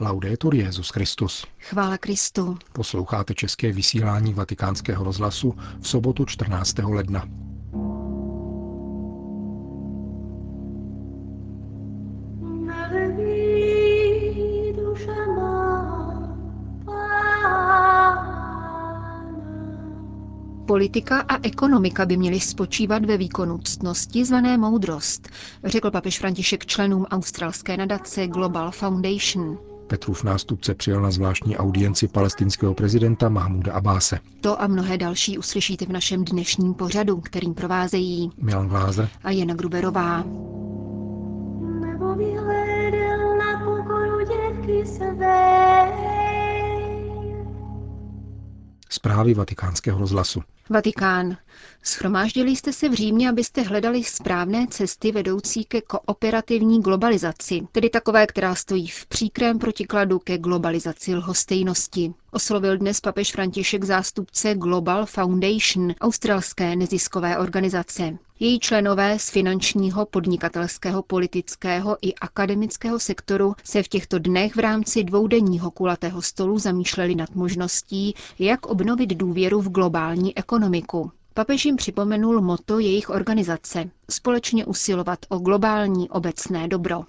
Laudetur Jezus Christus. Chvála Kristu. Posloucháte české vysílání Vatikánského rozhlasu v sobotu 14. ledna. Politika a ekonomika by měly spočívat ve výkonu ctnosti zvané moudrost, řekl papež František členům australské nadace Global Foundation. Petrův nástupce přijel na zvláštní audienci palestinského prezidenta Mahmuda Abáse. To a mnohé další uslyšíte v našem dnešním pořadu, kterým provázejí Milan Glázer a Jana Gruberová. Nebo na pokoru děvky své. Zprávy vatikánského rozhlasu. Vatikán. Schromáždili jste se v Římě, abyste hledali správné cesty vedoucí ke kooperativní globalizaci, tedy takové, která stojí v příkrém protikladu ke globalizaci lhostejnosti. Oslovil dnes papež František zástupce Global Foundation, australské neziskové organizace. Její členové z finančního, podnikatelského, politického i akademického sektoru se v těchto dnech v rámci dvoudenního kulatého stolu zamýšleli nad možností, jak obnovit důvěru v globální ekonomiku. Papež jim připomenul moto jejich organizace – společně usilovat o globální obecné dobro.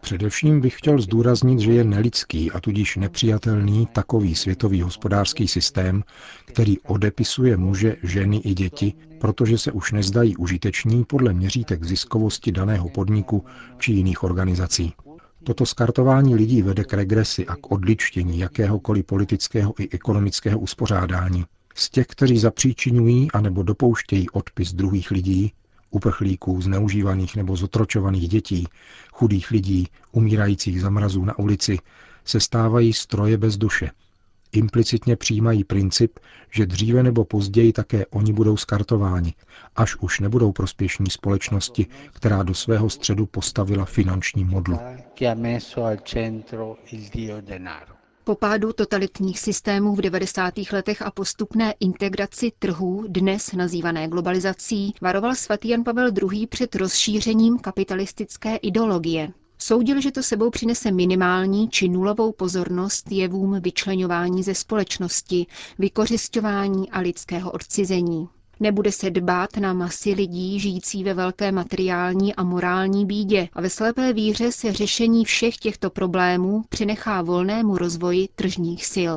Především bych chtěl zdůraznit, že je nelidský a tudíž nepřijatelný takový světový hospodářský systém, který odepisuje muže, ženy i děti, protože se už nezdají užiteční podle měřítek ziskovosti daného podniku či jiných organizací. Toto skartování lidí vede k regresi a k odličtění jakéhokoliv politického i ekonomického uspořádání. Z těch, kteří zapříčinují anebo dopouštějí odpis druhých lidí, uprchlíků, zneužívaných nebo zotročovaných dětí, chudých lidí, umírajících zamrazů na ulici, se stávají stroje bez duše. Implicitně přijímají princip, že dříve nebo později také oni budou skartováni, až už nebudou prospěšní společnosti, která do svého středu postavila finanční modlu. Po pádu totalitních systémů v 90. letech a postupné integraci trhů, dnes nazývané globalizací, varoval svatý Jan Pavel II. před rozšířením kapitalistické ideologie. Soudil, že to sebou přinese minimální či nulovou pozornost jevům vyčlenování ze společnosti, vykořišťování a lidského odcizení. Nebude se dbát na masy lidí žijící ve velké materiální a morální bídě a ve slepé víře se řešení všech těchto problémů přenechá volnému rozvoji tržních sil.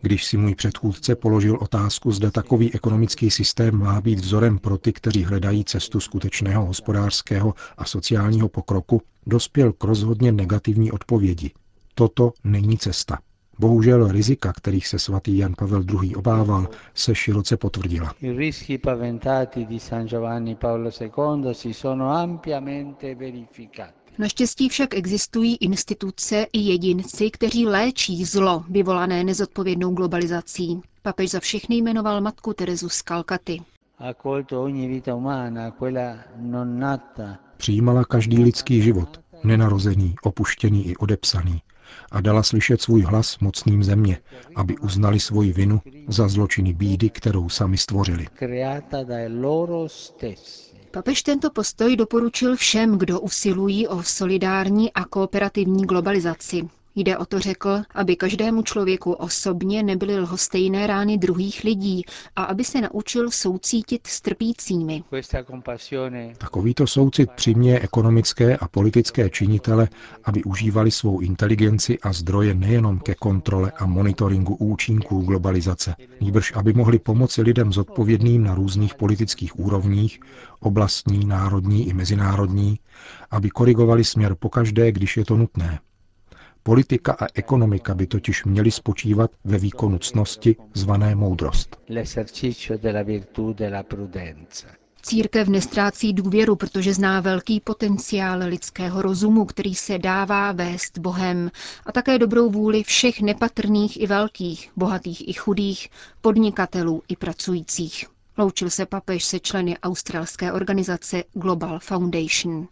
Když si můj předchůdce položil otázku, zda takový ekonomický systém má být vzorem pro ty, kteří hledají cestu skutečného hospodářského a sociálního pokroku, dospěl k rozhodně negativní odpovědi. Toto není cesta. Bohužel rizika, kterých se svatý Jan Pavel II. obával, se široce potvrdila. Naštěstí však existují instituce i jedinci, kteří léčí zlo vyvolané nezodpovědnou globalizací. Papež za všechny jmenoval matku Terezu z Kalkaty. Přijímala každý lidský život, nenarozený, opuštěný i odepsaný, a dala slyšet svůj hlas mocným země, aby uznali svoji vinu za zločiny bídy, kterou sami stvořili. Papež tento postoj doporučil všem, kdo usilují o solidární a kooperativní globalizaci, Jde o to řekl, aby každému člověku osobně nebyly lhostejné rány druhých lidí a aby se naučil soucítit s trpícími. Takovýto soucit přiměje ekonomické a politické činitele, aby užívali svou inteligenci a zdroje nejenom ke kontrole a monitoringu účinků globalizace, nýbrž aby mohli pomoci lidem zodpovědným na různých politických úrovních, oblastní, národní i mezinárodní, aby korigovali směr pokaždé, když je to nutné. Politika a ekonomika by totiž měly spočívat ve výkonu cnosti zvané moudrost. Církev nestrácí důvěru, protože zná velký potenciál lidského rozumu, který se dává vést Bohem a také dobrou vůli všech nepatrných i velkých, bohatých i chudých, podnikatelů i pracujících. Loučil se papež se členy australské organizace Global Foundation.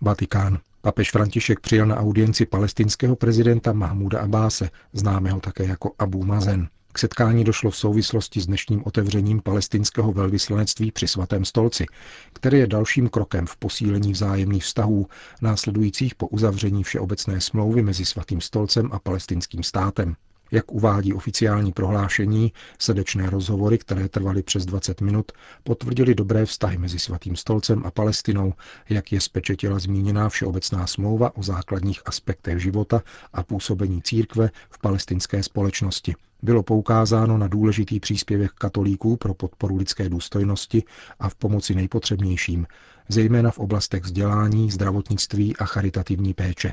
Vatikán. Papež František přijel na audienci palestinského prezidenta Mahmuda Abáse, známého také jako Abu Mazen. K setkání došlo v souvislosti s dnešním otevřením palestinského velvyslanectví při svatém stolci, které je dalším krokem v posílení vzájemných vztahů, následujících po uzavření všeobecné smlouvy mezi svatým stolcem a palestinským státem. Jak uvádí oficiální prohlášení, srdečné rozhovory, které trvaly přes 20 minut, potvrdili dobré vztahy mezi Svatým stolcem a Palestinou, jak je spečetila zmíněná Všeobecná smlouva o základních aspektech života a působení církve v palestinské společnosti. Bylo poukázáno na důležitý příspěvek katolíků pro podporu lidské důstojnosti a v pomoci nejpotřebnějším, zejména v oblastech vzdělání, zdravotnictví a charitativní péče.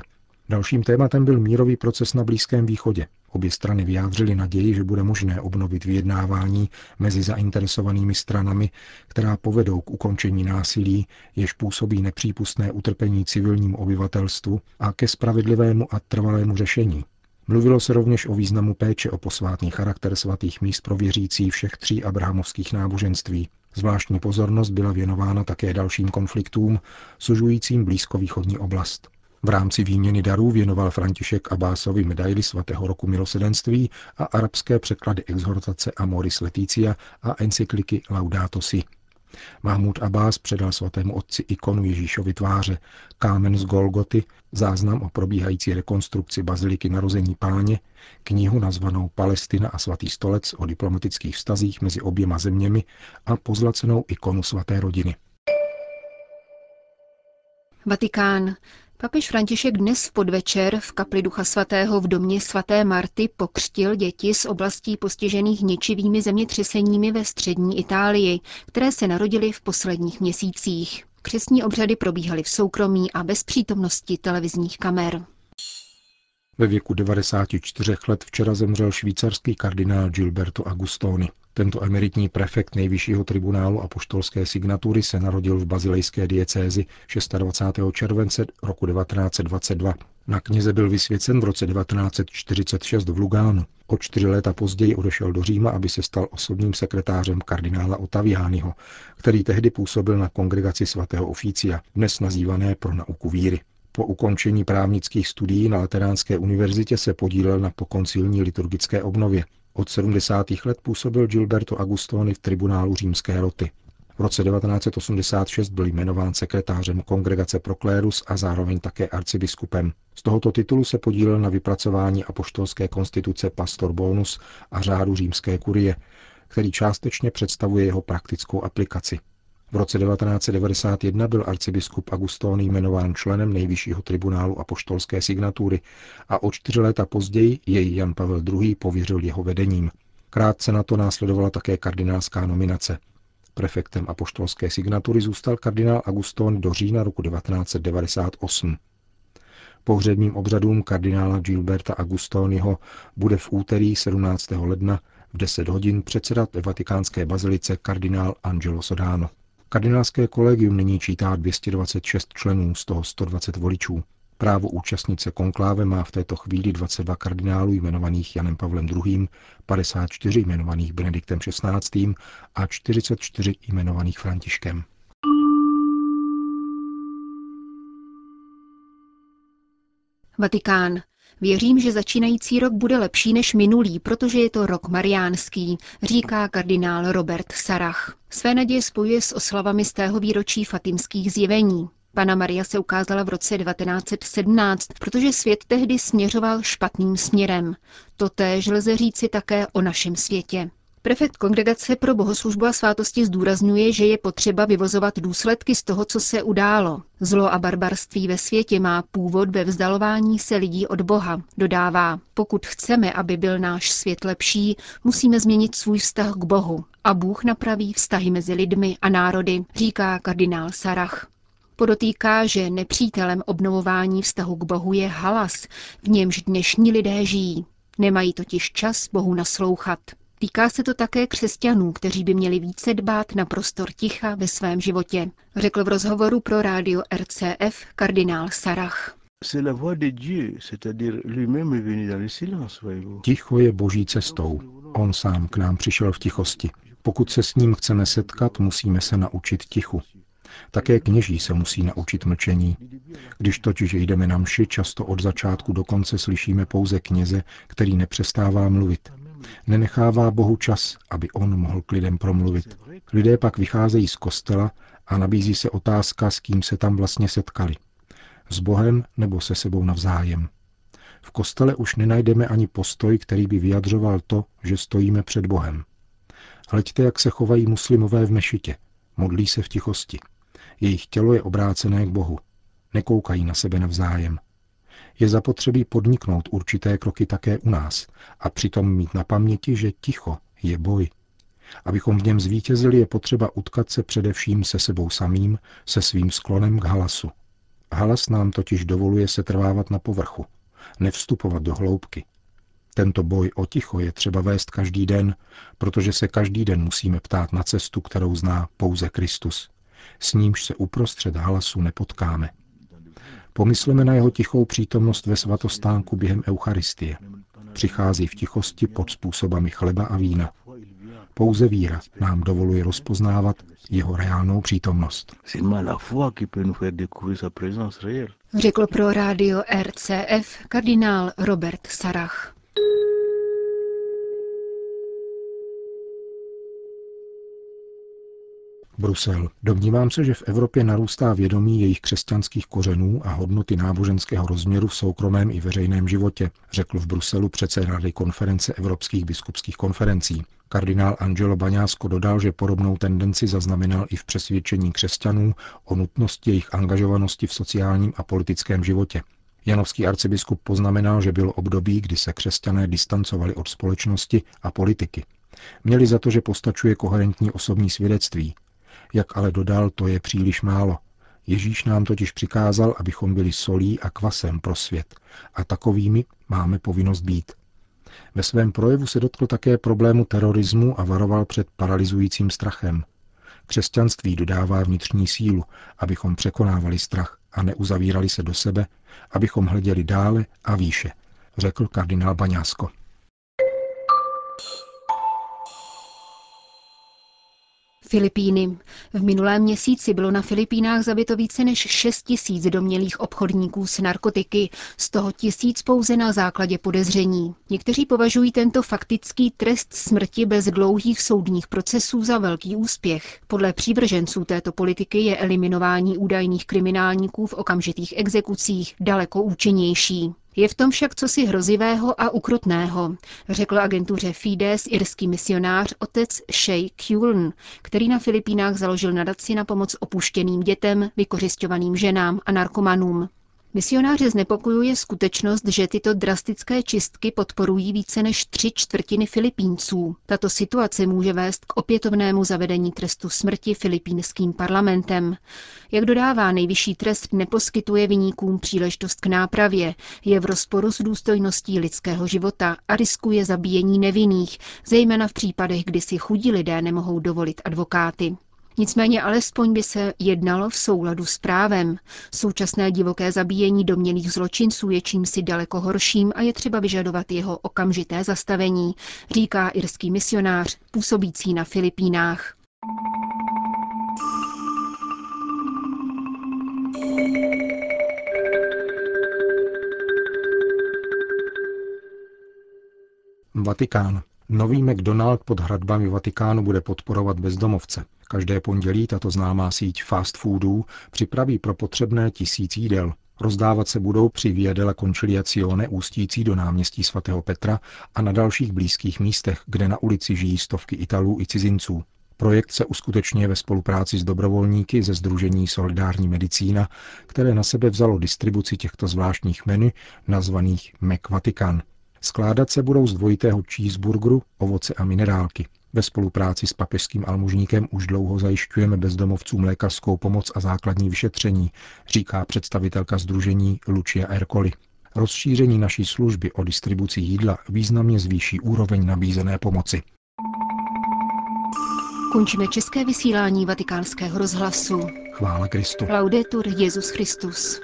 Dalším tématem byl mírový proces na Blízkém východě. Obě strany vyjádřily naději, že bude možné obnovit vyjednávání mezi zainteresovanými stranami, která povedou k ukončení násilí, jež působí nepřípustné utrpení civilnímu obyvatelstvu a ke spravedlivému a trvalému řešení. Mluvilo se rovněž o významu péče o posvátný charakter svatých míst pro věřící všech tří abrahamovských náboženství. Zvláštní pozornost byla věnována také dalším konfliktům, sužujícím blízkovýchodní oblast. V rámci výměny darů věnoval František Abásovi medaili svatého roku milosedenství a arabské překlady exhortace Amoris Leticia a encykliky Laudato Si. Mahmud Abbas předal svatému otci ikonu Ježíšovy tváře, kámen z Golgoty, záznam o probíhající rekonstrukci baziliky narození páně, knihu nazvanou Palestina a svatý stolec o diplomatických vztazích mezi oběma zeměmi a pozlacenou ikonu svaté rodiny. Vatikán. Papež František dnes v podvečer v kapli Ducha Svatého v domě svaté Marty pokřtil děti z oblastí postižených ničivými zemětřeseními ve střední Itálii, které se narodily v posledních měsících. Křesní obřady probíhaly v soukromí a bez přítomnosti televizních kamer. Ve věku 94 let včera zemřel švýcarský kardinál Gilberto Agustoni. Tento emeritní prefekt nejvyššího tribunálu a poštolské signatury se narodil v bazilejské diecézi 26. července roku 1922. Na kněze byl vysvěcen v roce 1946 v Lugánu. O čtyři léta později odešel do Říma, aby se stal osobním sekretářem kardinála Otaviányho, který tehdy působil na kongregaci svatého Oficia, dnes nazývané pro nauku víry. Po ukončení právnických studií na Lateránské univerzitě se podílel na pokoncilní liturgické obnově. Od 70. let působil Gilberto Agustoni v tribunálu římské roty. V roce 1986 byl jmenován sekretářem Kongregace Proklérus a zároveň také arcibiskupem. Z tohoto titulu se podílel na vypracování apoštolské konstituce Pastor Bonus a řádu římské kurie, který částečně představuje jeho praktickou aplikaci. V roce 1991 byl arcibiskup Agustón jmenován členem nejvyššího tribunálu apoštolské signatury a o čtyři léta později jej Jan Pavel II. pověřil jeho vedením. Krátce na to následovala také kardinálská nominace. Prefektem apoštolské signatury zůstal kardinál Agustón do října roku 1998. Pohřebním obřadům kardinála Gilberta Agustoniho bude v úterý 17. ledna v 10 hodin předsedat ve vatikánské bazilice kardinál Angelo Sodano. Kardinálské kolegium nyní čítá 226 členů, z toho 120 voličů. Právo účastnice konkláve má v této chvíli 22 kardinálů jmenovaných Janem Pavlem II., 54 jmenovaných Benediktem XVI. a 44 jmenovaných Františkem. Vatikán. Věřím, že začínající rok bude lepší než minulý, protože je to rok mariánský, říká kardinál Robert Sarach. Své naděje spojuje s oslavami z tého výročí fatimských zjevení. Pana Maria se ukázala v roce 1917, protože svět tehdy směřoval špatným směrem. Totéž lze říci také o našem světě. Prefekt Kongregace pro bohoslužbu a svátosti zdůrazňuje, že je potřeba vyvozovat důsledky z toho, co se událo. Zlo a barbarství ve světě má původ ve vzdalování se lidí od Boha. Dodává, pokud chceme, aby byl náš svět lepší, musíme změnit svůj vztah k Bohu. A Bůh napraví vztahy mezi lidmi a národy, říká kardinál Sarach. Podotýká, že nepřítelem obnovování vztahu k Bohu je halas, v němž dnešní lidé žijí. Nemají totiž čas Bohu naslouchat. Týká se to také křesťanů, kteří by měli více dbát na prostor ticha ve svém životě, řekl v rozhovoru pro rádio RCF kardinál Sarach. Ticho je boží cestou. On sám k nám přišel v tichosti. Pokud se s ním chceme setkat, musíme se naučit tichu. Také kněží se musí naučit mlčení. Když totiž jdeme na mši, často od začátku do konce slyšíme pouze kněze, který nepřestává mluvit. Nenechává Bohu čas, aby on mohl k lidem promluvit. Lidé pak vycházejí z kostela a nabízí se otázka, s kým se tam vlastně setkali. S Bohem nebo se sebou navzájem. V kostele už nenajdeme ani postoj, který by vyjadřoval to, že stojíme před Bohem. Hleďte, jak se chovají muslimové v mešitě. Modlí se v tichosti. Jejich tělo je obrácené k Bohu. Nekoukají na sebe navzájem. Je zapotřebí podniknout určité kroky také u nás a přitom mít na paměti, že ticho je boj. Abychom v něm zvítězili, je potřeba utkat se především se sebou samým, se svým sklonem k halasu. Halas nám totiž dovoluje se trvávat na povrchu, nevstupovat do hloubky. Tento boj o ticho je třeba vést každý den, protože se každý den musíme ptát na cestu, kterou zná pouze Kristus. S nímž se uprostřed hlasu nepotkáme. Pomysleme na jeho tichou přítomnost ve svatostánku během Eucharistie. Přichází v tichosti pod způsobami chleba a vína. Pouze víra nám dovoluje rozpoznávat jeho reálnou přítomnost. Řekl pro rádio RCF kardinál Robert Sarach. Brusel. Domnívám se, že v Evropě narůstá vědomí jejich křesťanských kořenů a hodnoty náboženského rozměru v soukromém i veřejném životě, řekl v Bruselu předseda Rady konference Evropských biskupských konferencí. Kardinál Angelo Baňásko dodal, že podobnou tendenci zaznamenal i v přesvědčení křesťanů o nutnosti jejich angažovanosti v sociálním a politickém životě. Janovský arcibiskup poznamenal, že bylo období, kdy se křesťané distancovali od společnosti a politiky. Měli za to, že postačuje koherentní osobní svědectví, jak ale dodal, to je příliš málo. Ježíš nám totiž přikázal, abychom byli solí a kvasem pro svět. A takovými máme povinnost být. Ve svém projevu se dotkl také problému terorismu a varoval před paralizujícím strachem. Křesťanství dodává vnitřní sílu, abychom překonávali strach a neuzavírali se do sebe, abychom hleděli dále a výše, řekl kardinál Baňásko. Filipíny. V minulém měsíci bylo na Filipínách zabito více než 6 tisíc domělých obchodníků s narkotiky, z toho tisíc pouze na základě podezření. Někteří považují tento faktický trest smrti bez dlouhých soudních procesů za velký úspěch. Podle přívrženců této politiky je eliminování údajných kriminálníků v okamžitých exekucích daleko účinnější. Je v tom však cosi hrozivého a ukrutného, řekl agentuře Fides irský misionář otec Shay Kuln, který na Filipínách založil nadaci na pomoc opuštěným dětem, vykořišťovaným ženám a narkomanům. Misionáře znepokojuje skutečnost, že tyto drastické čistky podporují více než tři čtvrtiny Filipínců. Tato situace může vést k opětovnému zavedení trestu smrti filipínským parlamentem. Jak dodává, nejvyšší trest neposkytuje vyníkům příležitost k nápravě, je v rozporu s důstojností lidského života a riskuje zabíjení nevinných, zejména v případech, kdy si chudí lidé nemohou dovolit advokáty. Nicméně alespoň by se jednalo v souladu s právem. Současné divoké zabíjení domělých zločinců je čímsi daleko horším a je třeba vyžadovat jeho okamžité zastavení, říká irský misionář působící na Filipínách. Vatikán. Nový McDonald pod hradbami Vatikánu bude podporovat bezdomovce. Každé pondělí tato známá síť fast foodů připraví pro potřebné tisíc jídel. Rozdávat se budou při Via della Conciliazione ústící do náměstí svatého Petra a na dalších blízkých místech, kde na ulici žijí stovky Italů i cizinců. Projekt se uskutečňuje ve spolupráci s dobrovolníky ze Združení Solidární medicína, které na sebe vzalo distribuci těchto zvláštních menu nazvaných Mac Vatican. Skládat se budou z dvojitého cheeseburgeru, ovoce a minerálky. Ve spolupráci s papežským almužníkem už dlouho zajišťujeme bezdomovcům lékařskou pomoc a základní vyšetření, říká představitelka združení Lucia Ercoli. Rozšíření naší služby o distribuci jídla významně zvýší úroveň nabízené pomoci. Končíme české vysílání vatikánského rozhlasu. Chvála Kristu. Laudetur Jezus Christus.